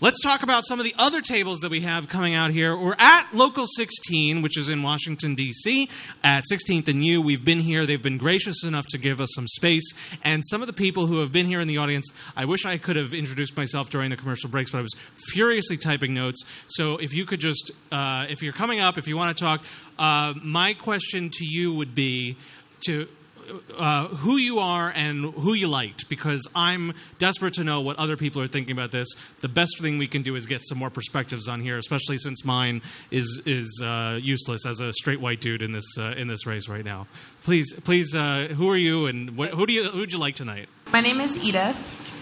Let's talk about some of the other tables that we have coming out here. We're at Local 16, which is in Washington, D.C., at 16th and U. We've been here. They've been gracious enough to give us some space. And some of the people who have been here in the audience, I wish I could have introduced myself during the commercial breaks, but I was furiously typing notes. So if you could just, uh, if you're coming up, if you want to talk, uh, my question to you would be to uh, who you are and who you liked because I'm desperate to know what other people are thinking about this. The best thing we can do is get some more perspectives on here, especially since mine is is uh, useless as a straight white dude in this uh, in this race right now. Please, please, uh, who are you and who do you who'd you like tonight? My name is Edith,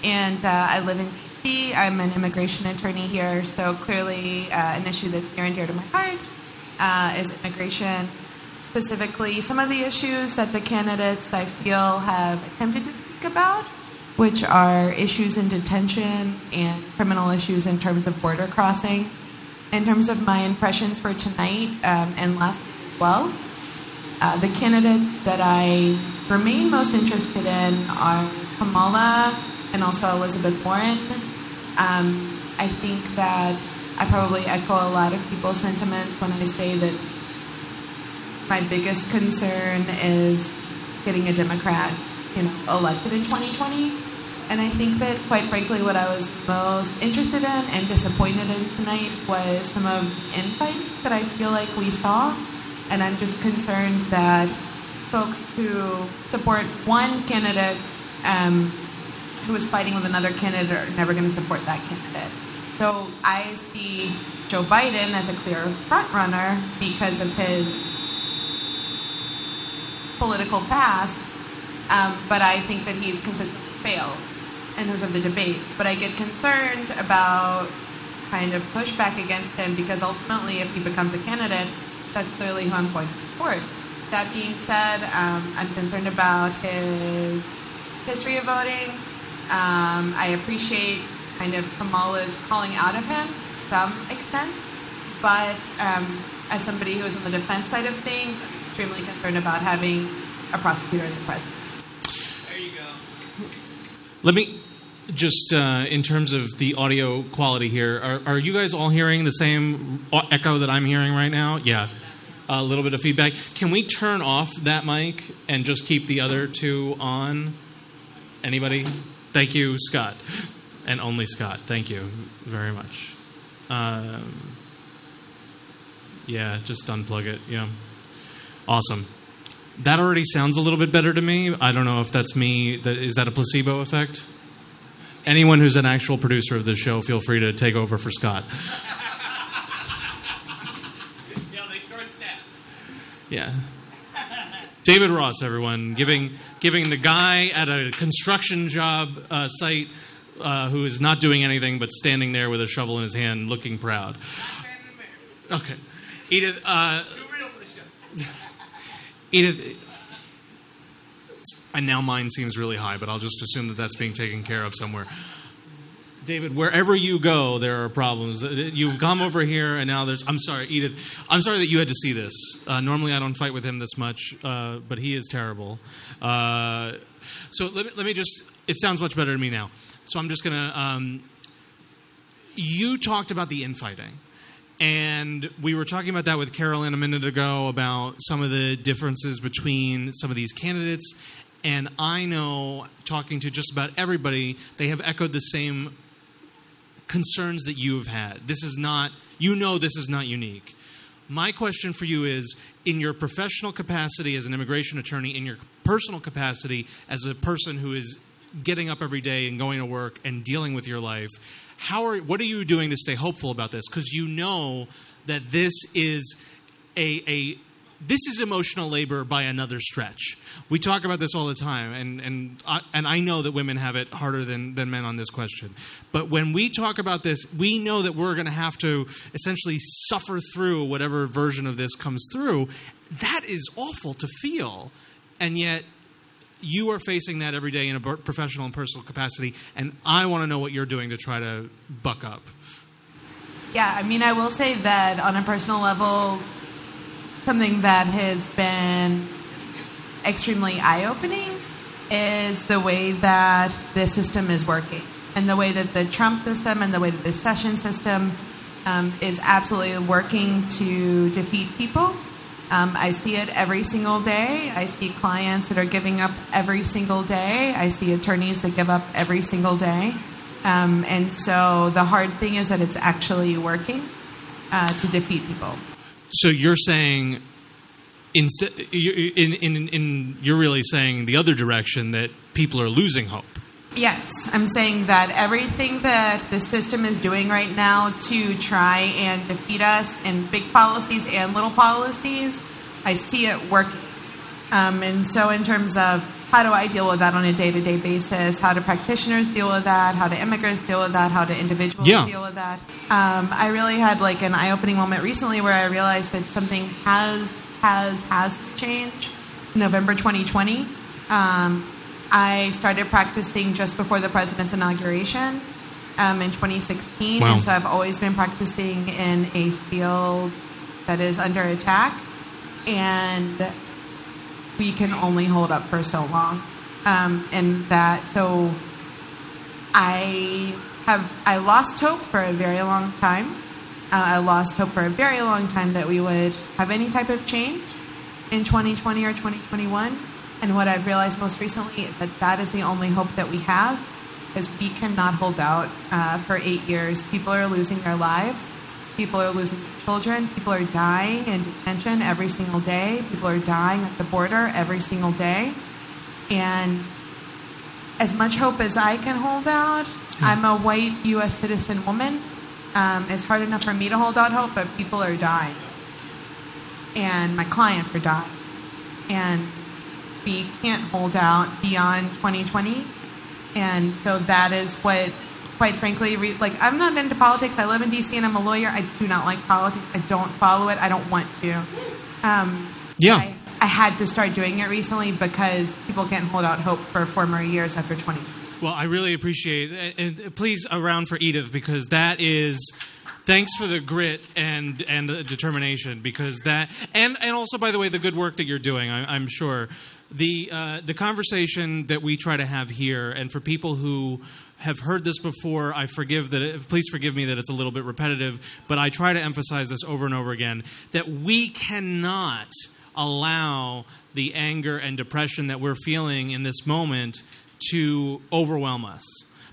and uh, I live in DC. I'm an immigration attorney here, so clearly uh, an issue that's near and dear to my heart is immigration specifically some of the issues that the candidates I feel have attempted to speak about, which are issues in detention and criminal issues in terms of border crossing. In terms of my impressions for tonight um, and last as well, uh, the candidates that I remain most interested in are Kamala and also Elizabeth Warren. Um, I think that I probably echo a lot of people's sentiments when I say that my biggest concern is getting a Democrat, you know, elected in 2020. And I think that, quite frankly, what I was most interested in and disappointed in tonight was some of infight that I feel like we saw. And I'm just concerned that folks who support one candidate um, who is fighting with another candidate are never going to support that candidate. So I see Joe Biden as a clear front runner because of his political past, um, but I think that he's consistently failed in terms of the debates. But I get concerned about kind of pushback against him because ultimately, if he becomes a candidate, that's clearly who I'm going to support. That being said, um, I'm concerned about his history of voting. Um, I appreciate kind of Kamala's calling out of him to some extent, but um, as somebody who is on the defense side of things, extremely concerned about having a prosecutor as a president. There you go. Let me just uh, in terms of the audio quality here, are, are, you guys all hearing the same echo that I'm hearing right now? Yeah. A little bit of feedback. Can we turn off that mic and just keep the other two on? Anybody? Thank you, Scott. And only Scott. Thank you very much. Um, yeah, just unplug it. Yeah. Awesome. That already sounds a little bit better to me. I don't know if that's me. Is that a placebo effect? Anyone who's an actual producer of the show, feel free to take over for Scott. Yeah. David Ross, everyone, giving giving the guy at a construction job uh, site uh, who is not doing anything but standing there with a shovel in his hand, looking proud. Okay, Edith. Uh, Edith, and now mine seems really high, but I'll just assume that that's being taken care of somewhere. David, wherever you go, there are problems. You've come over here, and now there's. I'm sorry, Edith. I'm sorry that you had to see this. Uh, normally, I don't fight with him this much, uh, but he is terrible. Uh, so let me, let me just. It sounds much better to me now. So I'm just gonna. Um, you talked about the infighting. And we were talking about that with Carolyn a minute ago about some of the differences between some of these candidates. And I know, talking to just about everybody, they have echoed the same concerns that you have had. This is not, you know, this is not unique. My question for you is in your professional capacity as an immigration attorney, in your personal capacity as a person who is getting up every day and going to work and dealing with your life, how are what are you doing to stay hopeful about this? Because you know that this is a, a this is emotional labor by another stretch. We talk about this all the time, and and I, and I know that women have it harder than than men on this question. But when we talk about this, we know that we're going to have to essentially suffer through whatever version of this comes through. That is awful to feel, and yet you are facing that every day in a professional and personal capacity, and I want to know what you're doing to try to buck up. Yeah, I mean, I will say that on a personal level, something that has been extremely eye opening is the way that the system is working. and the way that the Trump system and the way that the Session system um, is absolutely working to defeat people. Um, I see it every single day. I see clients that are giving up every single day. I see attorneys that give up every single day. Um, and so the hard thing is that it's actually working uh, to defeat people. So you're saying instead, in, in, in, you're really saying the other direction that people are losing hope. Yes, I'm saying that everything that the system is doing right now to try and defeat us in big policies and little policies, I see it working. Um, and so, in terms of how do I deal with that on a day to day basis, how do practitioners deal with that, how do immigrants deal with that, how do individuals Yeah. deal with that, um, I really had like an eye opening moment recently where I realized that something has has has to change. November 2020. Um, I started practicing just before the president's inauguration um, in 2016, Wow. and so I've always been practicing in a field that is under attack, and we can only hold up for so long, um, and that so I have I lost hope for a very long time. Uh, I lost hope for a very long time that we would have any type of change in 2020 or 2021. And what I've realized most recently is that that is the only hope that we have, because we cannot hold out uh, for eight years. People are losing their lives. People are losing their children. People are dying in detention every single day. People are dying at the border every single day. And as much hope as I can hold out, I'm a white U.S. citizen woman. Um, it's hard enough for me to hold out hope, but people are dying. And my clients are dying. And we can't hold out beyond 2020. And so that is what, quite frankly, re- like I'm not into politics. I live in D.C. and I'm a lawyer. I do not like politics. I don't follow it. I don't want to. Um, Yeah. I, I had to start doing it recently because people can't hold out hope for four more years after 20. Well, I really appreciate it. And please, around for Edith because that is. Thanks for the grit and and the determination because that and and also by the way the good work that you're doing. I, I'm sure the uh, the conversation that we try to have here and for people who have heard this before, I forgive that. It, please forgive me that it's a little bit repetitive, but I try to emphasize this over and over again that we cannot allow the anger and depression that we're feeling in this moment to overwhelm us.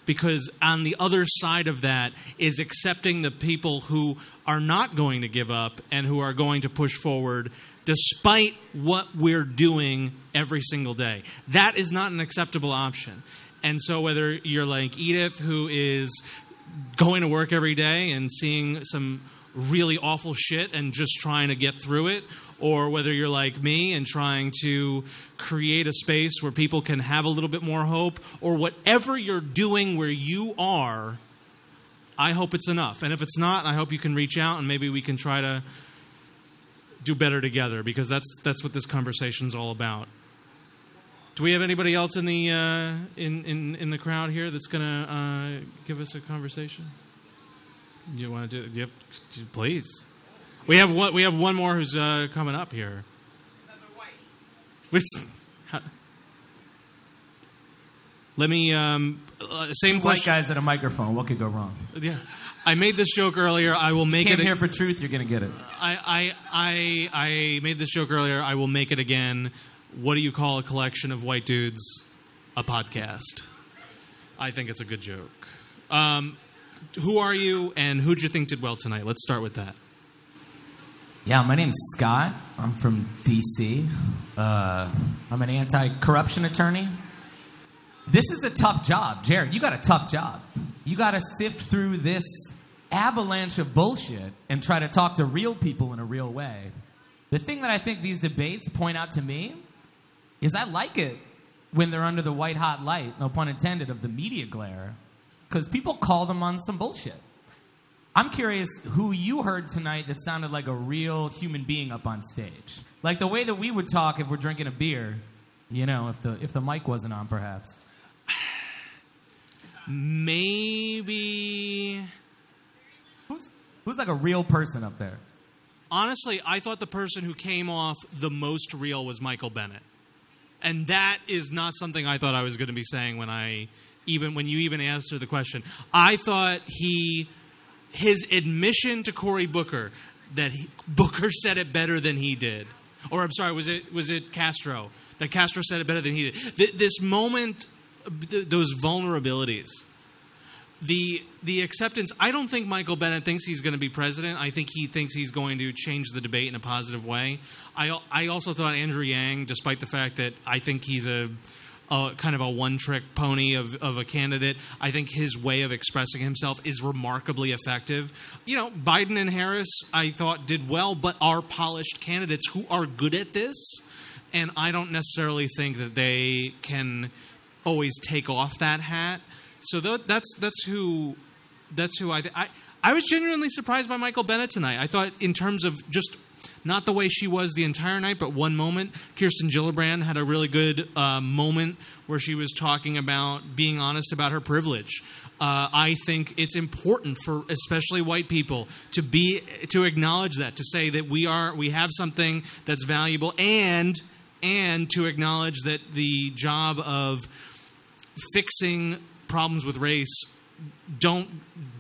Because on the other side of that is accepting the people who are not going to give up and who are going to push forward despite what we're doing every single day. That is not an acceptable option. And so, whether you're like Edith, who is going to work every day and seeing some really awful shit and just trying to get through it, or whether you're like me and trying to create a space where people can have a little bit more hope, or whatever you're doing where you are, I hope it's enough. And if it's not, I hope you can reach out and maybe we can try to do better together because that's that's what this conversation's all about. Do we have anybody else in the uh, in, in in the crowd here that's going to uh, give us a conversation? You want to do? Yep, please. We have one. We have one more who's uh, coming up here. Another white. Which, let me. Um, uh, same White question. guys at a microphone. What could go wrong? Yeah, I made this joke earlier. I will make Came it. here for truth. You're gonna get it. I, I, I, I made this joke earlier. I will make it again. What do you call a collection of white dudes? A podcast. I think it's a good joke. Um, who are you, and who'd you think did well tonight? Let's start with that. Yeah, my name's Scott. I'm from D.C. Uh, I'm an anti-corruption attorney. This is a tough job, Jared. You got a tough job. You got to sift through this avalanche of bullshit and try to talk to real people in a real way. The thing that I think these debates point out to me is I like it when they're under the white hot light, no pun intended, of the media glare, because people call them on some bullshit. I'm curious who you heard tonight that sounded like a real human being up on stage. Like the way that we would talk if we're drinking a beer, you know, if the if the mic wasn't on perhaps. Maybe. Who's who's like a real person up there? Honestly, I thought the person who came off the most real was Michael Bennet. And that is not something I thought I was going to be saying when I even when you even answered the question. I thought he his admission to Cory Booker that he, Booker said it better than he did, or I'm sorry, was it was it Castro that Castro said it better than he did? Th- this moment, th- those vulnerabilities, the the acceptance. I don't think Michael Bennet thinks he's going to be president. I think he thinks he's going to change the debate in a positive way. I I also thought Andrew Yang, despite the fact that I think he's a kind of a one trick pony of, of a candidate. I think his way of expressing himself is remarkably effective. You know, Biden and Harris, I thought, did well, but are polished candidates who are good at this. And I don't necessarily think that they can always take off that hat. So tho- that's that's who that's who I, th- I I was genuinely surprised by Michael Bennet tonight. I thought in terms of just not the way she was the entire night, but one moment. Kirsten Gillibrand had a really good uh, moment where she was talking about being honest about her privilege. Uh, I think it's important for especially white people to be to acknowledge that to say that we are we have something that's valuable and and to acknowledge that the job of fixing problems with race don't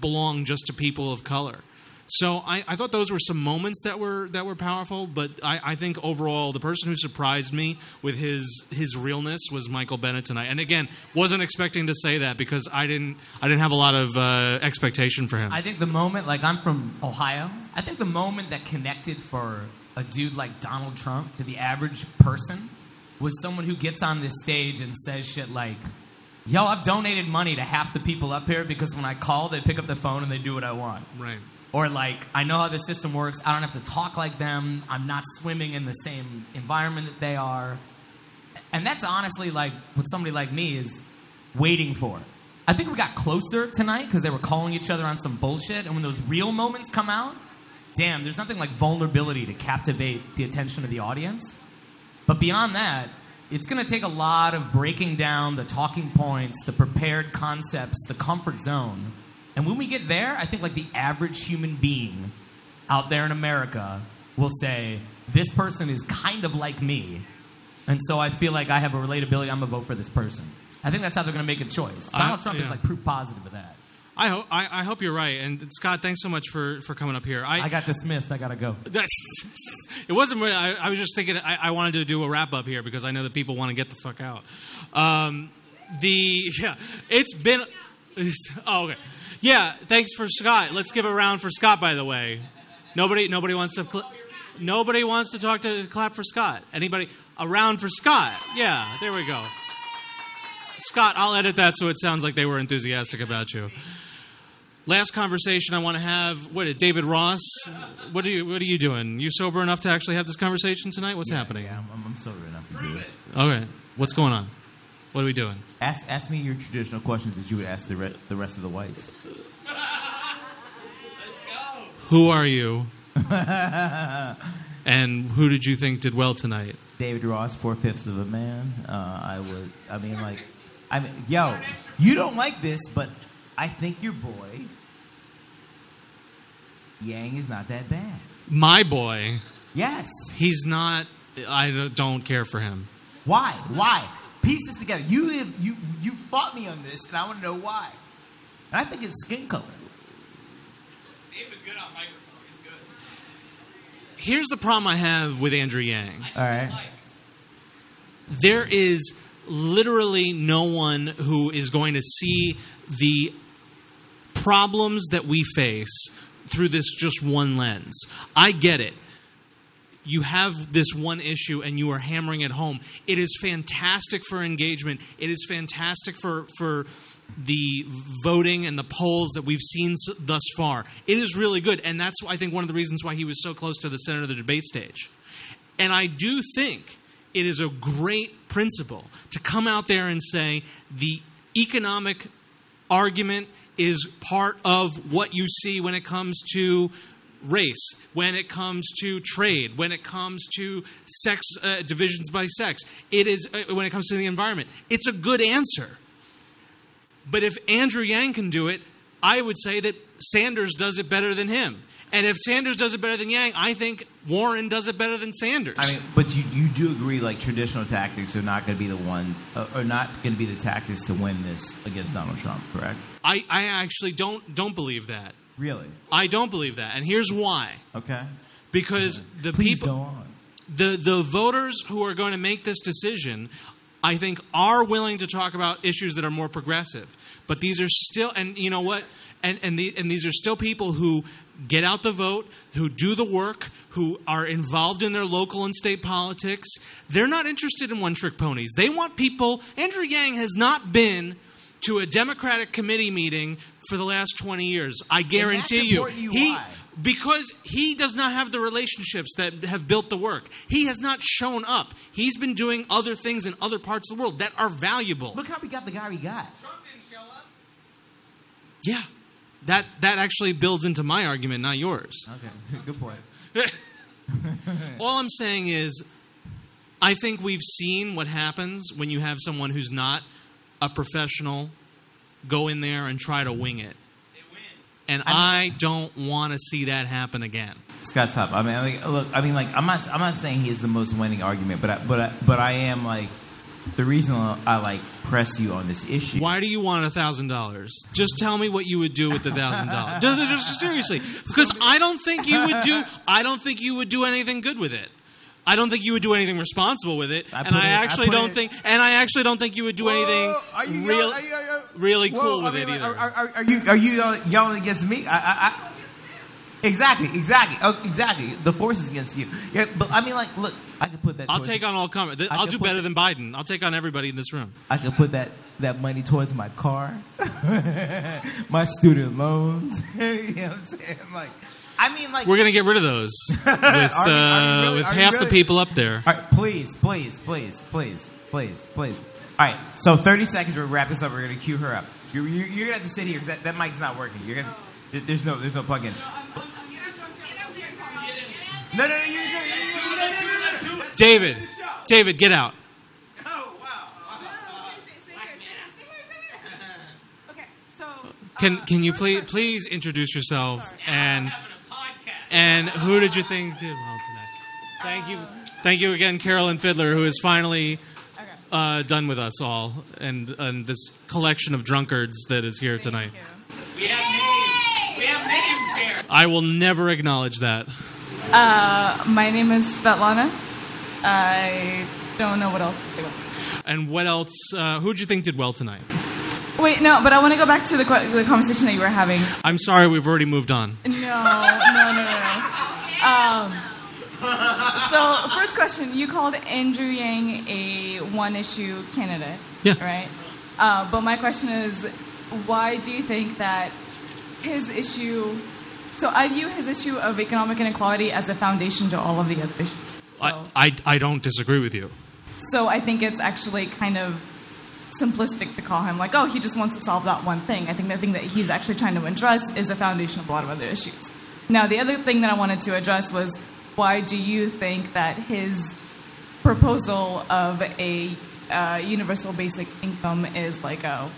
belong just to people of color. So I, I thought those were some moments that were that were powerful, but I, I think overall the person who surprised me with his his realness was Michael Bennet tonight. And again, wasn't expecting to say that because I didn't I didn't have a lot of uh, expectation for him. I think the moment, like I'm from Ohio, I think the moment that connected for a dude like Donald Trump to the average person was someone who gets on this stage and says shit like, "Yo, I've donated money to half the people up here because when I call, they pick up the phone and they do what I want." right. Or like, I know how the system works. I don't have to talk like them. I'm not swimming in the same environment that they are. And that's honestly like what somebody like me is waiting for. I think we got closer tonight because they were calling each other on some bullshit. And when those real moments come out, damn, there's nothing like vulnerability to captivate the attention of the audience. But beyond that, it's going to take a lot of breaking down the talking points, the prepared concepts, the comfort zone. And when we get there, I think like the average human being out there in America will say, this person is kind of like me. And so I feel like I have a relatability. I'm going to vote for this person. I think that's how they're going to make a choice. I- Donald Trump is like proof positive of that. I hope I, I hope you're right. And Scott, thanks so much for, for coming up here. I got dismissed. I got to go. That's, it wasn't really. I, I was just thinking. I, I wanted to do a wrap up here because I know that people want to get the fuck out. Um, the yeah, it's been. oh, okay. Yeah, thanks for Scott. Let's give a round for Scott. By the way, nobody nobody wants to. Cl- nobody wants to talk to clap for Scott. Anybody? A round for Scott. Yeah, there we go. Scott, I'll edit that so it sounds like they were enthusiastic about you. Last conversation I want to have. What is David Ross? What are you What are you doing? You sober enough to actually have this conversation tonight? What's happening? Yeah, I'm, I'm sober enough to do this. Okay, what's going on? What are we doing? Ask, ask me your traditional questions that you would ask the, re- the rest of the whites. Let's go. Who are you? and who did you think did well tonight? David Ross, four fifths of a man. Uh, I would. I mean, like, I mean, yo, you don't like this, but I think your boy Yang is not that bad. My boy. Yes. He's not. I don't- don't care for him. Why? Why? Piece this together. You have, you you fought me on this, and I want to know why. And I think it's skin color. David good on microphone. He's good. Here's the problem I have with Andrew Yang. All right. Like, there is literally no one who is going to see the problems that we face through this just one lens. I get it. You have this one issue and you are hammering it home. It is fantastic for engagement. It is fantastic for for the voting and the polls that we've seen thus far. It is really good, and that's I think one of the reasons why he was so close to the center of the debate stage. And I do think it is a great principle to come out there and say the economic argument is part of what you see when it comes to race, when it comes to trade, when it comes to sex uh, divisions by sex. It is uh, when it comes to the environment. It's a good answer. But if Andrew Yang can do it, I would say that Sanders does it better than him. And if Sanders does it better than Yang, I think Warren does it better than Sanders. I mean, but you you do agree like traditional tactics are not going to be the one, uh, are not going to be the tactics to win this against Donald Trump, correct? I, I actually don't don't believe that. Really? I don't believe that, and here's why. Okay. Because the Please people, go on. the the voters who are going to make this decision, I think, are willing to talk about issues that are more progressive. But these are still, and you know what, and and the, and these are still people who get out the vote, who do the work, who are involved in their local and state politics. They're not interested in one trick ponies. They want people. Andrew Yang has not been. To a Democratic committee meeting for the last 20 years. I guarantee you. you He, why? because he does not have the relationships that have built the work. He has not shown up. He's been doing other things in other parts of the world that are valuable. Look how we got the guy we got. Trump didn't show up. Yeah. That that actually builds into my argument, not yours. Okay, good point. All I'm saying is I think we've seen what happens when you have someone who's not a professional go in there and try to wing it. They win. And I don't want to see that happen again. Scott's top. I mean, like, look, I mean, like, I'm not, I'm not saying he is the most winning argument, but, I, but, I, but I am like, the reason I like press you on this issue. Why do you want a thousand dollars? Just tell me what you would do with the thousand dollars. Just seriously, because I don't think you would do. I don't think you would do anything good with it. I don't think you would do anything responsible with it, I and put I it- I actually put don't it- think. And I actually don't think you would do anything Are you real, yelling- are you- are you- really Whoa, cool I with mean, it either. Are, are, are you are you yelling, yelling against me? I, I, I, exactly, exactly, oh, exactly. The force is against you. Yeah, but I mean, like, look, I could put that. I'll take on all comers. I I'll do better the- than Biden. I'll take on everybody in this room. I could put that that money towards my car, my student loans. you know what I'm saying? Like, I mean, like, We're gonna get rid of those with Are you- are you uh, really- with half the people up there. All right, please, please, please, please, please, please. All right, so 30 seconds. We'll wrap this up. We're gonna cue her up. You're, you're, you're gonna have to sit here because that, that mic's not working. You're gonna. There's no, there's no plug-in. No, no, no, David, David, get out. Oh, can can you please please introduce yourself and and who did you think did well tonight? Thank you, thank you again, Carolyn Fiddler, who is finally uh, done with us all and and this collection of drunkards that is here tonight. We have. I will never acknowledge that. Uh, my name is Svetlana. I don't know what else to say. And what else? Uh, who did you think did well tonight? Wait, no, but I want to go back to the, the conversation that you were having. I'm sorry, we've already moved on. No, no, no, no. Um, so, first question: You called Andrew Yang a one-issue candidate, Yeah. right? Uh, but my question is, why do you think that his issue? So, I view his issue of economic inequality as a foundation to all of the other issues. So, I, I I don't disagree with you. so I think it's actually kind of simplistic to call him like, oh, he just wants to solve that one thing. I think the thing that he's actually trying to address is the foundation of a lot of other issues. Now, the other thing that I wanted to address was why do you think that his proposal of a uh, universal basic income is like a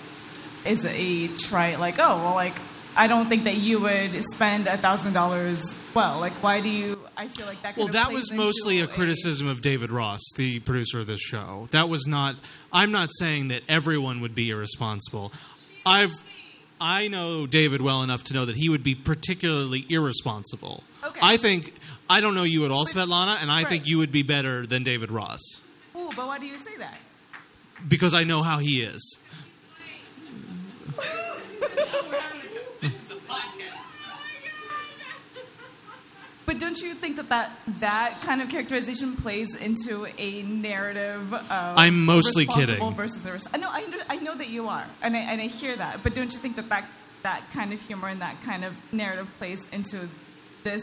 is a try like oh well like I don't think that you would spend a thousand dollars well like why do you I feel like that Well, of that was mostly a criticism of David Ross, the producer of this show. That was not. I'm not saying that everyone would be irresponsible. I've. I know David well enough to know that he would be particularly irresponsible. Okay. I think I don't know you at all, Svetlana, and I think you would be better than David Ross Oh, but why do you say that? because I know how he is. This is a podcast. But don't you think that that, that kind of characterization plays into a narrative of I'm mostly kidding. versus irres- I know I know, I know that you are, and I, and I hear that. But don't you think that, that that kind of humor and that kind of narrative plays into this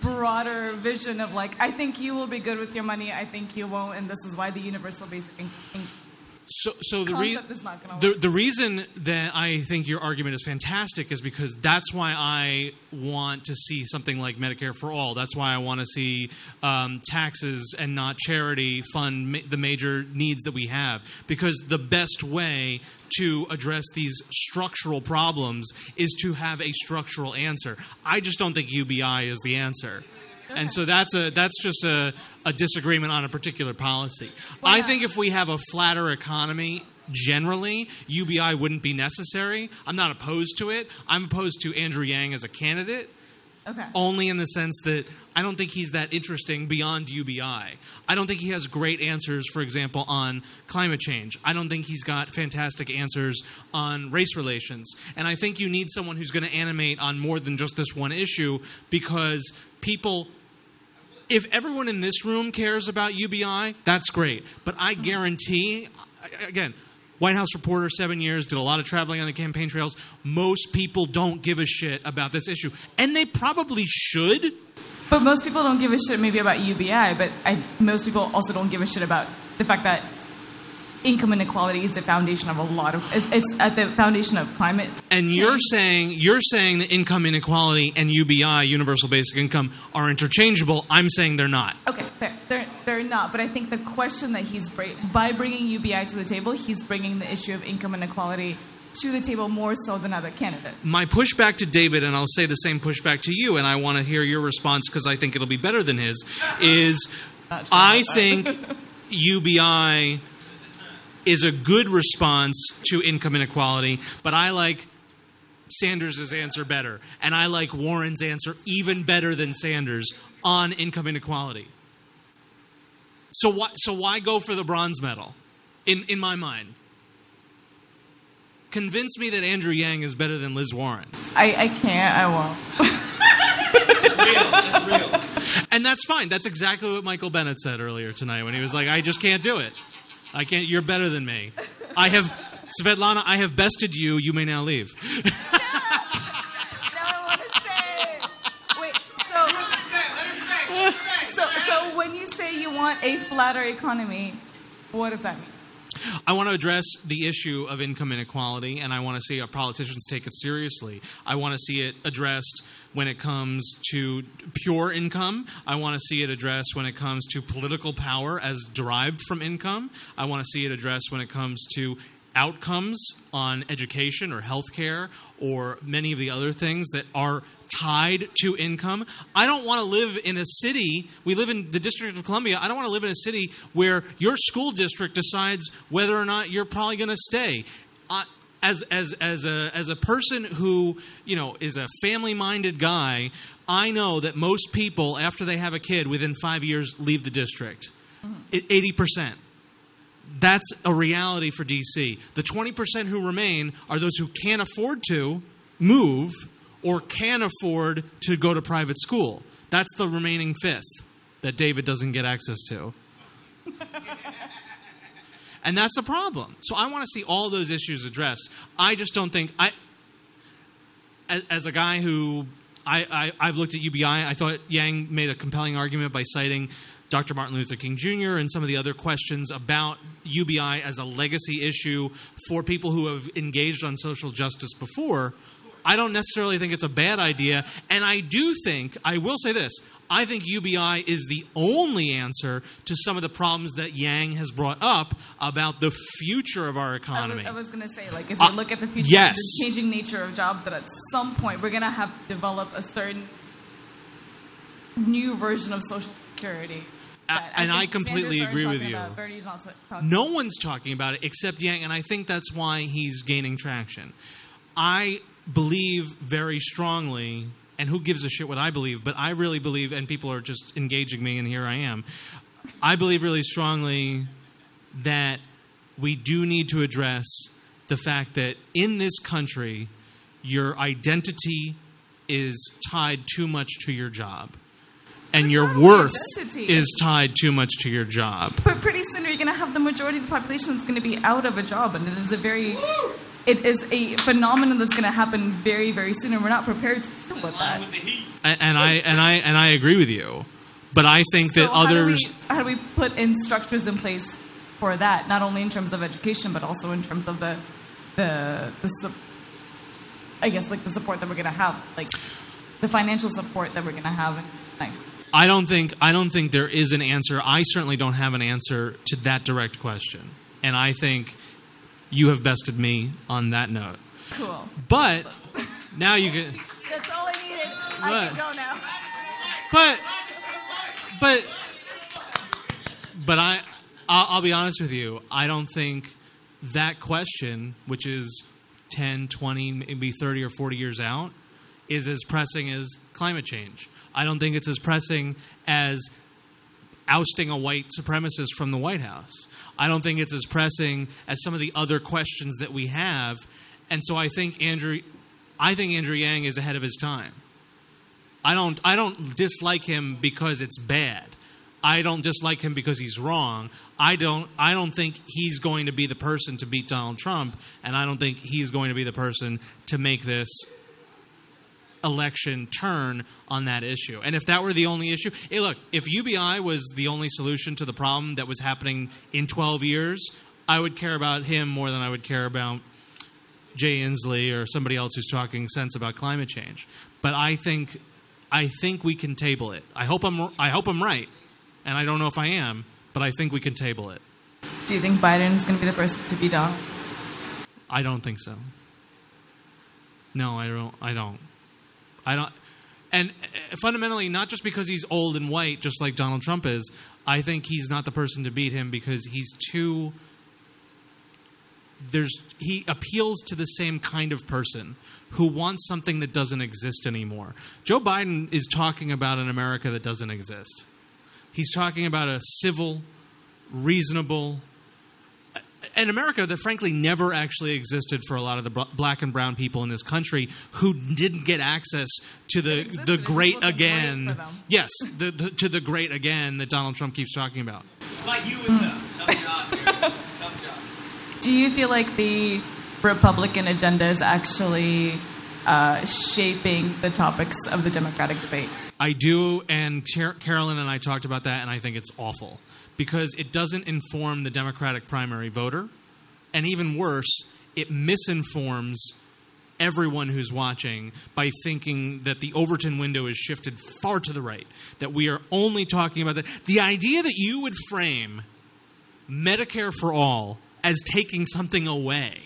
broader vision of like, I think you will be good with your money, I think you won't, and this is why the universal basic income. So, so the, rea- Concept is not gonna the the reason that I think your argument is fantastic is because that's why I want to see something like Medicare for all. That's why I want to see um, taxes and not charity fund ma- the major needs that we have. Because the best way to address these structural problems is to have a structural answer. I just don't think UBI is the answer. And so that's a that's just a, a disagreement on a particular policy. I think if we have a flatter economy generally, UBI wouldn't be necessary. I'm not opposed to it. I'm opposed to Andrew Yang as a candidate Okay. only in the sense that I don't think he's that interesting beyond UBI. I don't think he has great answers, for example, on climate change. I don't think he's got fantastic answers on race relations. And I think you need someone who's going to animate on more than just this one issue because people if everyone in this room cares about UBI, that's great. But I hmm. guarantee, again, White House reporter, seven years, did a lot of traveling on the campaign trails. Most people don't give a shit about this issue. And they probably should. But most people don't give a shit maybe about UBI, but I, most people also don't give a shit about the fact that income inequality is the foundation of a lot of it's, it's at the foundation of climate. And you're saying you're saying that income inequality and UBI, universal basic income, are interchangeable. I'm saying they're not. Okay, fair. They're they're not, but I think the question that he's bra- by bringing UBI to the table, he's bringing the issue of income inequality to the table more so than other candidates. My pushback to David, and I'll say the same pushback to you, and I want to hear your response because I think it'll be better than his, is I think UBI is a good response to income inequality, but I like Sanders' answer better. And I like Warren's answer even better than Sanders on income inequality. So why, so why go for the bronze medal in, in my mind? Convince me that Andrew Yang is better than Liz Warren. I, I can't. I won't. It's real. It's real. And that's fine. That's exactly what Michael Bennet said earlier tonight when he was like, I just can't do it. I can't. You're better than me. I have, Svetlana, I have bested you. You may now leave. No, I want to say. Wait, so, so, so when you say you want a flatter economy, what does that mean? I want to address the issue of income inequality, and I want to see our politicians take it seriously. I want to see it addressed when it comes to pure income. I want to see it addressed when it comes to political power as derived from income. I want to see it addressed when it comes to outcomes on education or healthcare or many of the other things that are tied to income. I don't want to live in a city. We live in the District of Columbia. I don't want to live in a city where your school district decides whether or not you're probably going to stay. I as as as a as a person who you know is a family minded guy, I know that most people after they have a kid within five years leave the district. Mm-hmm. Eighty percent. That's a reality for DC. The twenty percent who remain are those who can't afford to move or can afford to go to private school. That's the remaining fifth that David doesn't get access to. and that's the problem. So I want to see all those issues addressed. I just don't think I as, as a guy who I, I I've looked at UBI, I thought Yang made a compelling argument by citing Dr. Martin Luther King Jr. and some of the other questions about UBI as a legacy issue for people who have engaged on social justice before. I don't necessarily think it's a bad idea, and I do think I will say this. I think UBI is the only answer to some of the problems that Yang has brought up about the future of our economy. I was going to say, like, if Uh, you look at the future, yes. the changing nature of jobs, that at some point we're going to have to develop a certain new version of Social Security. And I think completely agree with you. about, Bernie's not t- talking No one's talking about it except Yang, and I think that's why he's gaining traction. I believe very strongly, and who gives a shit what I believe, but I really believe, and people are just engaging me, and here I am. I believe really strongly that we do need to address the fact that in this country, your identity is tied too much to your job. And It's your worth identity. is tied too much to your job. But pretty soon you're going to have the majority of the population that's going to be out of a job, and it is a very, it is a phenomenon that's going to happen very, very soon, and we're not prepared to deal with that. with the heat. and and I and I and I agree with you, but I think that So how do others. we- how do we put in structures in place for that, not only in terms of education, but also in terms of the the, the su- I guess like the support that we're going to have, like the financial support that we're going to have. Like, I don't think I don't think there is an answer. I certainly don't have an answer to that direct question, and I think you have bested me on that note. cool. But now you can. That's all I needed. I What? can go now. But but but I I'll, I'll be honest with you. I don't think that question, which is 10, 20, maybe 30 or 40 years out, is as pressing as climate change. I don't think it's as pressing as ousting a white supremacist from the White House. I don't think it's as pressing as some of the other questions that we have. And so I think Andrew I think Andrew Yang is ahead of his time. I don't I don't dislike him because it's bad. I don't dislike him because he's wrong. I don't I don't think he's going to be the person to beat Donald Trump and I don't think he's going to be the person to make this election turn on that issue. And if that were the only issue, hey look, if UBI was the only solution to the problem that was happening in 12 years, I would care about him more than I would care about Jay Inslee or somebody else who's talking sense about climate change. But I think I think we can table it. I hope I'm I hope I'm right, and I don't know if I am, but I think we can table it. Do you think Biden is going to be the person to beat Donald? I don't think so. No, I don't. I don't. I don't. And uh, fundamentally, not just because he's old and white, just like Donald Trump is. I think he's not the person to beat him because he's too. There's he appeals to the same kind of person who wants something that doesn't exist anymore. Joe Biden is talking about an America that doesn't exist. He's talking about a civil, reasonable, an America that frankly never actually existed for a lot of the black and brown people in this country who didn't get access to the the great wasn't great again. Yes, the, the, to the great again that Donald Trump keeps talking about. Like you and them. Tough job, Tough job. Do you feel like the Republican agenda is actually uh, shaping the topics of the Democratic debate? I do, and Car- Carolyn and I talked about that, and I think it's awful because it doesn't inform the Democratic primary voter, and even worse, it misinforms everyone who's watching by thinking that the Overton window is shifted far to the right, that we are only talking about that. The idea that you would frame Medicare for all as taking something away,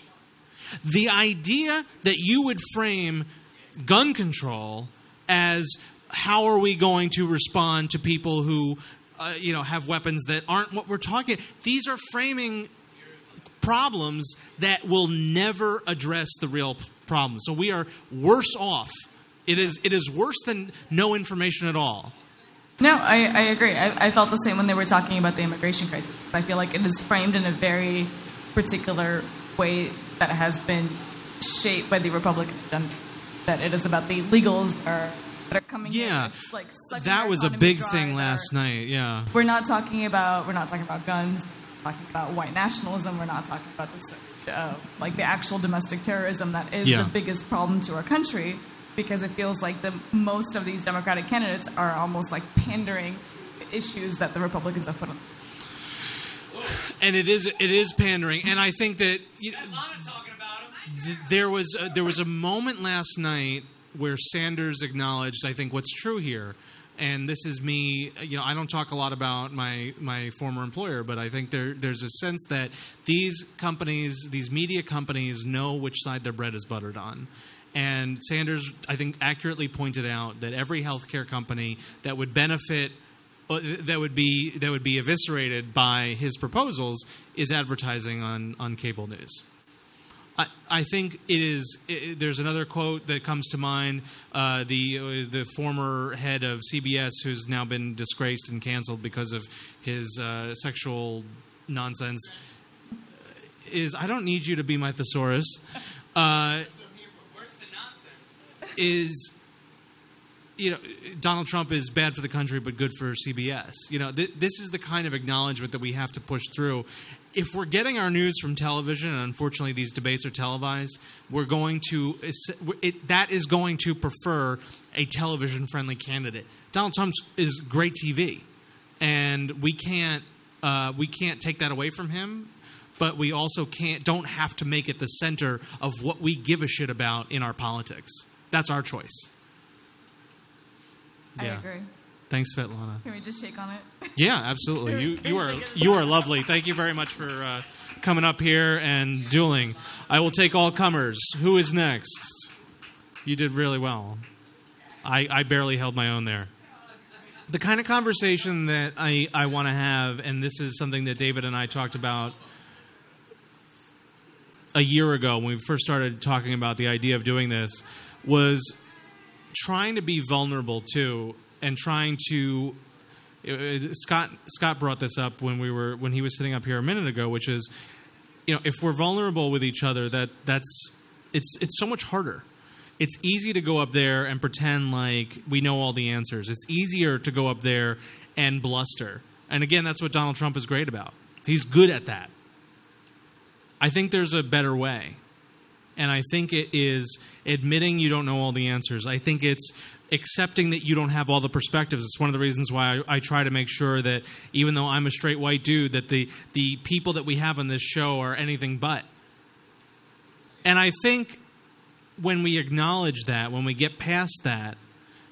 the idea that you would frame gun control as how are we going to respond to people who uh, you know have weapons that aren't what we're talking these are framing problems that will never address the real problem so we are worse off it is it is worse than no information at all No, I, I agree. I, I felt the same when they were talking about the immigration crisis. I feel like it is framed in a very particular way that has been shaped by the Republican agenda. That it is about the illegals are, that are coming here, yeah just, like, that was a big dry, thing last are- night yeah We're not talking about we're not talking about guns. We're talking about white nationalism. We're not talking about the surge uh, of like the actual domestic terrorism that is Yeah. the biggest problem to our country. Because it feels like the most of these Democratic candidates are almost like pandering to issues that the Republicans have put on. and it is it is pandering and i think that you know, Lana talking about him. th- there was a, there was a moment last night where Sanders acknowledged I think what's true here. And this is me you know I don't talk a lot about my my former employer but I think there there's a sense that these companies these media companies know which side their bread is buttered on. And Sanders I think accurately pointed out that every healthcare company that would benefit uh, that would be that would be eviscerated by his proposals is advertising on on cable news I, I think it is. i there's another quote that comes to mind. Uh, the uh, the former head of CBS, who's now been disgraced and canceled because of his uh, sexual nonsense, is I don't need you to be my thesaurus. Uh, is you know Donald Trump is bad for the country but good for CBS. You know th- this is the kind of acknowledgement that we have to push through. If we're getting our news from television, and unfortunately these debates are televised, we're going to it, that is going to prefer a television friendly candidate. Donald Trump is great TV, and we can't uh, we can't take that away from him, but we also can't don't have to make it the center of what we give a shit about in our politics. That's our choice. I Yeah. agree. Thanks, Svetlana. Can we just shake on it? Yeah, absolutely. You you are you are lovely. Thank you very much for uh, coming up here and dueling. I will take all comers. Who is next? You did really well. I, I barely held my own there. The kind of conversation that I, I want to have, and this is something that David and I talked about a year ago when we first started talking about the idea of doing this, was trying to be vulnerable too, and trying to uh, Scott Scott brought this up when we were when he was sitting up here a minute ago, which is, you know, if we're vulnerable with each other, that that's it's it's so much harder. It's easy to go up there and pretend like we know all the answers. It's easier to go up there and bluster. And again, that's what Donald Trump is great about. He's good at that. I think there's a better way. And I think it is admitting you don't know all the answers. I think it's accepting that you don't have all the perspectives. It's one of the reasons why I, I try to make sure that even though I'm a straight white dude, that the, the people that we have on this show are anything but. And I think when we acknowledge that, when we get past that,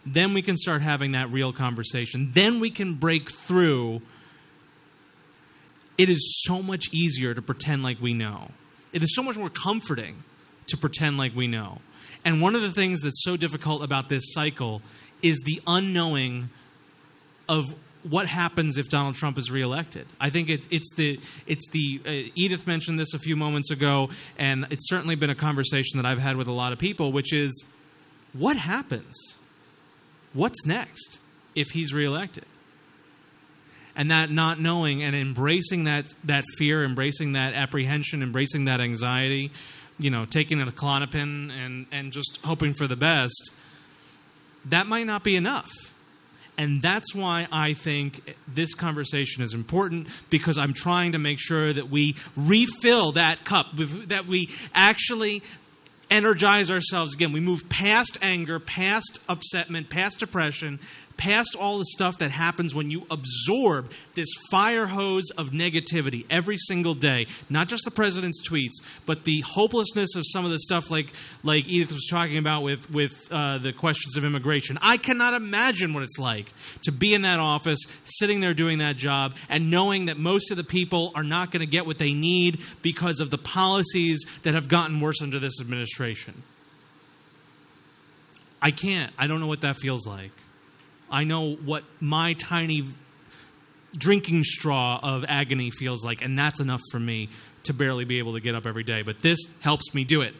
then we can start having that real conversation. Then we can break through. It is so much easier to pretend like we know. It is so much more comforting to pretend like we know. And one of the things that's so difficult about this cycle is the unknowing of what happens if Donald Trump is reelected. I think it's it's the it's the uh, Edith mentioned this a few moments ago, and it's certainly been a conversation that I've had with a lot of people, which is what happens? What's next if he's reelected? And that not knowing and embracing that that fear, embracing that apprehension, embracing that anxiety, you know, taking a Klonopin and and just hoping for the best, that might not be enough. And that's why I think this conversation is important because I'm trying to make sure that we refill that cup, that we actually energize ourselves again. We move past anger, past upsetment, past depression, past all the stuff that happens when you absorb this fire hose of negativity every single day. Not just the president's tweets, but the hopelessness of some of the stuff like like Edith was talking about with with uh, the questions of immigration. I cannot imagine what it's like to be in that office, sitting there doing that job, and knowing that most of the people are not going to get what they need because of the policies that have gotten worse under this administration. I can't. I don't know what that feels like. I know what my tiny drinking straw of agony feels like, and that's enough for me to barely be able to get up every day. But this helps me do it.